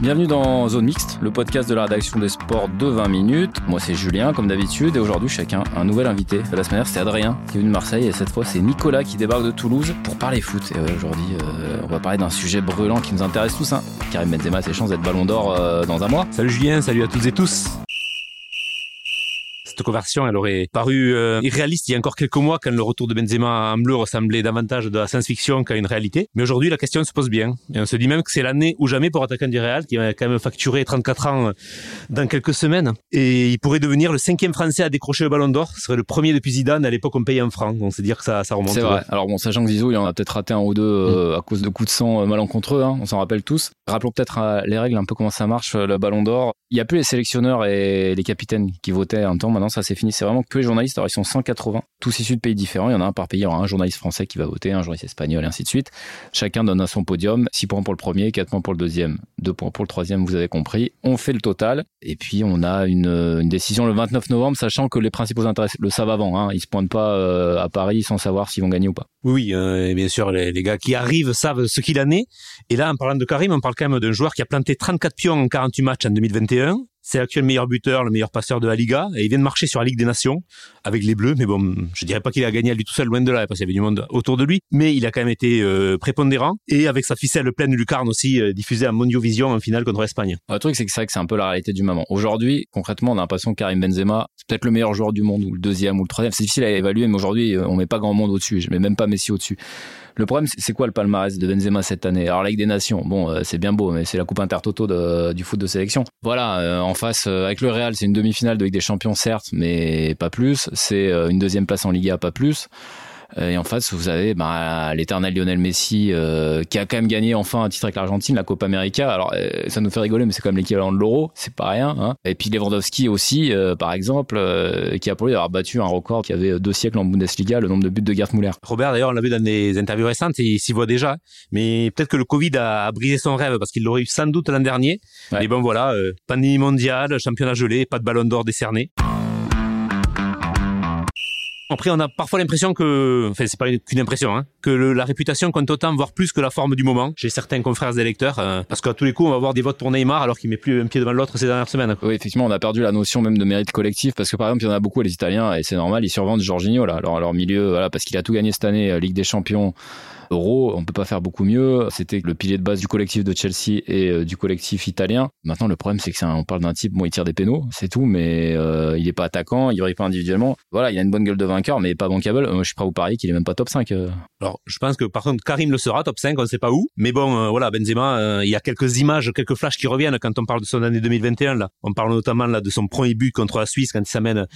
Bienvenue dans Zone Mixte, le podcast de la rédaction des sports de 20 minutes. Moi c'est Julien comme d'habitude et aujourd'hui chacun un nouvel invité. La semaine dernière c'était Adrien qui est venu de Marseille et cette fois c'est Nicolas qui débarque de Toulouse pour parler foot. Et aujourd'hui euh, on va parler d'un sujet brûlant qui nous intéresse tous. Hein. Karim Benzema a ses chances d'être ballon d'or euh, dans un mois. Salut Julien, salut à toutes et tous. Cette conversion, elle aurait paru euh, irréaliste il y a encore quelques mois quand le retour de Benzema en bleu ressemblait davantage de la science-fiction qu'à une réalité. Mais aujourd'hui, la question se pose bien. Et on se dit même que c'est l'année ou jamais pour attaquant du Real, qui va quand même facturer 34 ans euh, dans quelques semaines. Et il pourrait devenir le cinquième Français à décrocher le Ballon d'Or. Ce serait le premier depuis Zidane. À l'époque, on payait en francs. On sait dire que ça, ça remonte. C'est vrai. Alors bon, sachant que Zizou, il en a peut-être raté un ou deux euh, à cause de coups de sang malencontreux, hein, on s'en rappelle tous. Rappelons peut-être euh, les règles, un peu comment ça marche, le Ballon d'Or. Il y a plus les sélectionneurs et les capitaines qui votaient un temps. Maintenant, ça c'est fini. C'est vraiment que les journalistes. Alors ils sont 180, tous issus de pays différents. Il y en a un par pays. Il y aura un journaliste français qui va voter, un journaliste espagnol, et ainsi de suite. Chacun donne à son podium. 6 points pour le premier, 4 points pour le deuxième, 2 points pour le troisième. Vous avez compris. On fait le total. Et puis on a une, décision le 29 novembre, sachant que les principaux intéressés le savent avant. Hein. Ils se pointent pas euh, à Paris sans savoir s'ils vont gagner ou pas. Oui, euh, bien sûr, les, les gars qui arrivent savent ce qu'il en est. Et là, en parlant de Karim, on parle quand même d'un joueur qui a planté 34 pions en 48 matchs en 2021. C'est l'actuel meilleur buteur, le meilleur passeur de la Liga, et il vient de marcher sur la Ligue des Nations avec les Bleus. Mais bon, je dirais pas qu'il a gagné à lui tout seul, loin de là, parce qu'il y avait du monde autour de lui. Mais il a quand même été euh, prépondérant, et avec sa ficelle pleine de lucarne aussi, euh, diffusée à Mondiovision en finale contre l'Espagne. Le truc, c'est que c'est vrai que c'est un peu la réalité du moment. Aujourd'hui, concrètement, on a l'impression que Karim Benzema, c'est peut-être le meilleur joueur du monde, ou le deuxième, ou le troisième. C'est difficile à évaluer, mais aujourd'hui, euh, on met pas grand monde au-dessus. Je mets même pas Messi au-dessus. Le problème, c'est- quoi le palmarès de Benzema cette année? Alors, la des Nations, bon, euh, c'est bien beau, mais c'est la Coupe Intertoto de, du foot de sélection. Voilà, euh, en face, euh, avec le Real, c'est une demi-finale de des Champions, certes, mais pas plus. C'est une deuxième place en Liga, pas plus. Euh, Et en face, vous avez bah, l'éternel Lionel Messi euh, qui a quand même gagné enfin un titre avec l'Argentine, la Copa América. Alors euh, ça nous fait rigoler, mais c'est quand même l'équivalent de l'Euro, c'est pas rien. Hein. Et puis Lewandowski aussi, euh, par exemple, euh, qui a pour lui d'avoir battu un record qui avait deux siècles en Bundesliga, le nombre de buts de Gerd Müller. Robert, d'ailleurs, on l'a vu dans des interviews récentes, et il s'y voit déjà. Mais peut-être que le Covid a, brisé son rêve, parce qu'il l'aurait eu sans doute l'an dernier. Ouais. Mais bon, voilà, euh, pandémie mondiale, championnat gelé, pas de ballon d'or décerné. Après, on a parfois l'impression que, enfin, c'est pas qu'une impression, hein, que le- la réputation compte autant, voire plus que la forme du moment. Chez certains confrères électeurs, euh, parce qu'à tous les coups, on va avoir des votes pour Neymar, alors qu'il met plus un pied devant l'autre ces dernières semaines. quoi. Oui, effectivement, on a perdu la notion même de mérite collectif parce que par exemple, il y en a beaucoup les Italiens et c'est normal, ils survendent Jorginho là, leur, leur milieu, voilà, parce qu'il a tout gagné cette année, euh, Ligue des Champions. Euro, on peut pas faire beaucoup mieux. C'était le pilier de base du collectif de Chelsea et euh, du collectif italien. Maintenant, le problème, c'est que c'est un- on parle d'un type, bon, il tire des pénaux, c'est tout, mais euh, il est pas attaquant, il brille pas individuellement. Voilà, il a une bonne gueule de vainqueur, mais pas bankable. Euh, je suis prêt à vous parier qu'il est même pas top 5. euh. Alors, je pense que par contre, Karim le sera, top 5, on ne sait pas où. Mais bon, euh, voilà, Benzema, il y a quelques images, quelques flashs qui reviennent quand on parle de son année 2021. Là. On parle notamment là de son premier but contre la Suisse quand il s'amène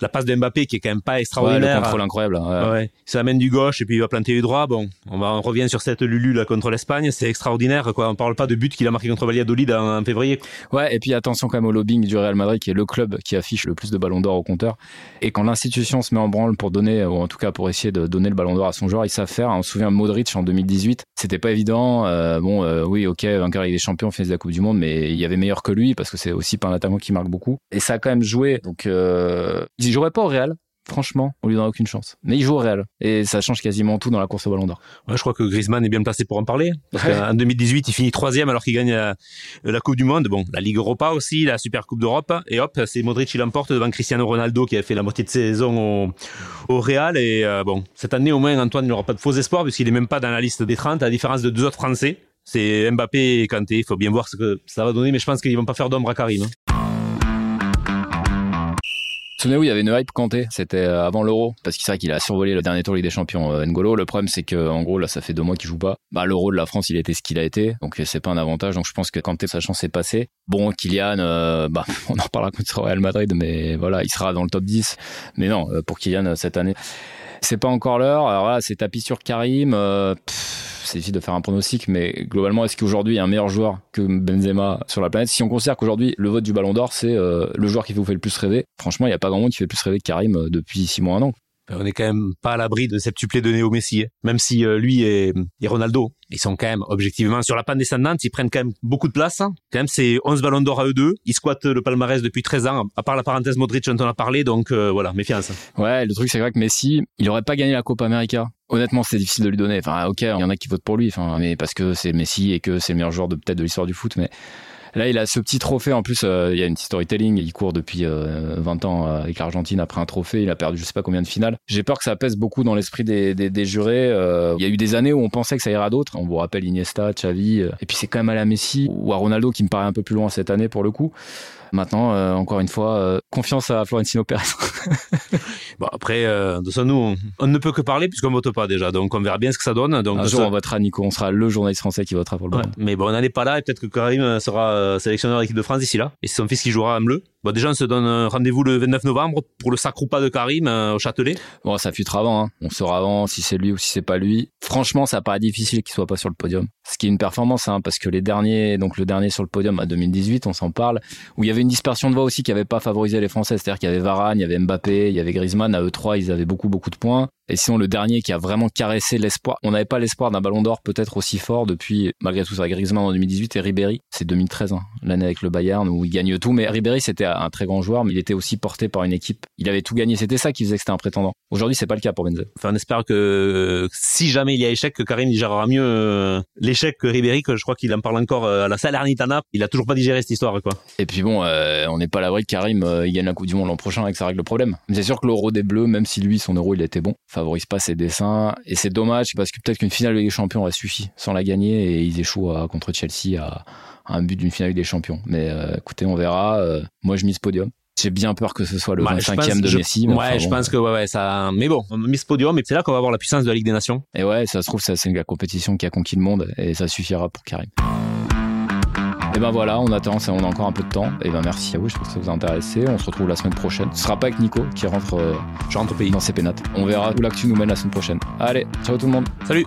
la passe de Mbappé qui est quand même pas Ouais, le extraordinaire. contrôle incroyable. là, ouais. Ouais. Il s'amène du gauche et puis il va planter du droit. Bon, on va on revient sur cette Lulu là contre l'Espagne, c'est extraordinaire quoi. On parle pas de but qu'il a marqué contre Valladolid en, en février. Ouais, et puis attention quand même au lobbying du Real Madrid, qui est le club qui affiche le plus de ballons d'or au compteur. Et quand l'institution se met en branle pour donner, ou en tout cas pour essayer de donner le ballon d'or à son joueur, ils savent faire. On se souvient Modric en 2018, c'était pas évident. Euh, bon, euh, oui, ok, vainqueur avec des champions, finesse de la Coupe du Monde, mais il y avait meilleur que lui parce que c'est aussi pas un attaquant qui marque beaucoup. Et ça a quand même joué. Donc, euh, il jouerait pas au Real. Franchement, on lui donne aucune chance. Mais il joue au Real. Et ça change quasiment tout dans la course au ballon d'or. Ouais, je crois que Griezmann est bien placé pour en parler. Parce qu'en 2018, il finit troisième alors qu'il gagne la, la Coupe du Monde. Bon, la Ligue Europa aussi, la Super Coupe d'Europe. Et hop, c'est Modric qui l'emporte devant Cristiano Ronaldo qui a fait la moitié de saison au, au Real. Et euh, bon, cette année au moins, Antoine n'aura pas de faux espoirs puisqu'il est même pas dans la liste des 30, à la différence de deux autres Français. C'est Mbappé et Kanté. Il faut bien voir ce que ça va donner, mais je pense qu'ils vont pas faire d'ombre à Karim. hein. Souvenez-vous, il y avait une hype Kanté, c'était euh, avant l'Euro, parce que c'est qu'il a survolé le dernier tour Ligue des Champions euh, N'Golo. Le problème, c'est que en gros, là, ça fait deux mois qu'il joue pas. Bah, l'Euro de la France, il été ce qu'il a été, donc euh, c'est pas un avantage. Donc je pense que Kanté, sa chance est passée. Bon, Kylian, euh, bah, on en parlera au Real Madrid, mais voilà, il sera dans le top 10. Mais non, pour Kylian cette année. C'est pas encore l'heure. Alors là, c'est tapis sur Karim. Euh, c'est difficile de faire un pronostic, mais globalement, est-ce qu'aujourd'hui il y a un meilleur joueur que Benzema sur la planète? Si on considère qu'aujourd'hui le vote du Ballon d'Or c'est euh, le joueur qui vous fait le plus rêver, franchement, il n'y a pas grand monde qui fait plus rêver que Karim euh, depuis six mois, un an. On est quand même pas à l'abri de septuplé de Néo Messi, hein. même si euh, lui et, et, Ronaldo, ils sont quand même objectivement sur la panne descendante, ils prennent quand même beaucoup de place. Hein. Quand même, c'est 11 ballons d'or à eux deux. Ils squattent le palmarès depuis 13 ans, à part la parenthèse Modric dont on a parlé, donc voilà, méfiance. Ouais, le truc c'est vrai que Messi, il aurait pas gagné la Copa América Honnêtement, c'est difficile de lui donner. Enfin, ok, il y en a qui votent pour lui, enfin, mais parce que c'est Messi et que c'est le meilleur joueur de peut-être de l'histoire du foot, mais Là, il a ce petit trophée. En plus, euh, il y a une storytelling. Il court depuis 20 euh, ans euh, avec l'Argentine après un trophée. Il a perdu je sais pas combien de finales. J'ai peur que ça pèse beaucoup dans l'esprit des, des, jurés. il y a eu des années où on pensait que ça ira d'autres. On vous rappelle Iniesta, Xavi. et puis c'est quand même à la Messi ou à Ronaldo qui me paraît un peu plus loin cette année pour le coup. Maintenant, euh, encore une fois, euh, confiance à Florentino Pérez. bon, après, euh, de ça, nous, on, ne peut que parler puisqu'on vote pas déjà. Donc, on verra bien ce que ça donne. Donc, un jour, on votera Nico. On sera le journaliste français qui votera pour le ouais, Mais bon, on n'en est pas là et peut-être que Karim sera sélectionneur équipe de France d'ici là. Et c'est son fils qui jouera à bleu. Bon, déjà, on se donne rendez-vous le 29 novembre pour le sacre ou pas de Karim au Châtelet. Bon, ça futera avant. Hein. On saura avant si c'est lui ou si c'est pas lui. Franchement, ça paraît difficile qu'il soit pas sur le podium. Ce qui est une performance, hein, parce que les derniers, donc le dernier sur le podium à 2018, on s'en parle, où il y avait une dispersion de voix aussi qui avait pas favorisé les Français. C'est-à-dire qu'il y avait Varane, il y avait Mbappé, il y avait Griezmann. À eux trois, ils avaient beaucoup, beaucoup de points. Et sinon, le dernier qui a vraiment caressé l'espoir, on n'avait pas l'espoir d'un ballon d'or peut-être aussi fort depuis, malgré tout ça, Griezmann en 2018 et Ribéry. C'est 2013, hein, l'année avec le Bayern où il gagne tout. Mais Ribéry, c'était un très grand joueur, mais il était aussi porté par une équipe. Il avait tout gagné. C'était ça qui faisait que c'était un prétendant. Aujourd'hui, c'est pas le cas pour Benzema. Enfin, on espère que si jamais il y a échec, que Karim gérera mieux euh, l'échec que Ribéry, que je crois qu'il en parle encore euh, à la Salernitana. Il a toujours pas digéré cette histoire, quoi. Et puis bon, euh, on n'est pas à l'abri que Karim il gagne la Coupe du Monde l'an prochain avec ça règle le problème. Mais c'est sûr que l'euro des Bleus, même si lui, son euro, il était bon, favorise pas ses dessins. Et c'est dommage parce que peut-être qu'une finale des Champions aurait suffi sans la gagner et ils échouent contre Chelsea à, un but d'une finale des Champions. Mais écoutez, on verra. moi, je mise podium. J'ai bien peur que ce soit le 25e de Messi. ouais, je pense que ouais, ouais, ça. Mais bon, on mise podium, mais c'est là qu'on va voir la puissance de la Ligue des Nations. Et ouais, ça se trouve, ça c'est la compétition qui a conquis le monde et ça suffira pour Karim. Et ben voilà, on attend, on a encore un peu de temps. Et ben merci à vous, je pense que ça vous a intéressé. On se retrouve la semaine prochaine. Ce sera pas avec Nico qui rentre, euh, je rentre au pays dans ses pénates. On verra où l'actu nous mène la semaine prochaine. Allez, ciao tout le monde. Salut.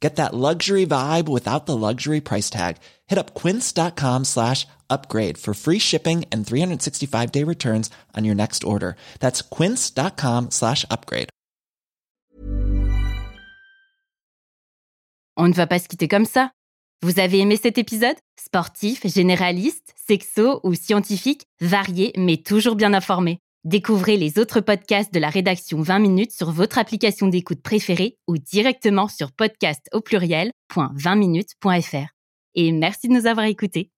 Get that luxury vibe without the luxury price tag. Hit up quince.com slash upgrade for free shipping and 365 day returns on your next order. That's quince.com slash upgrade. On ne va pas se quitter comme ça. Vous avez aimé cet épisode? Sportif, généraliste, sexo ou scientifique, varié mais toujours bien informé. Découvrez les autres podcasts de la rédaction 20 minutes sur votre application d'écoute préférée ou directement sur podcast au pluriel.20minutes.fr. Et merci de nous avoir écoutés.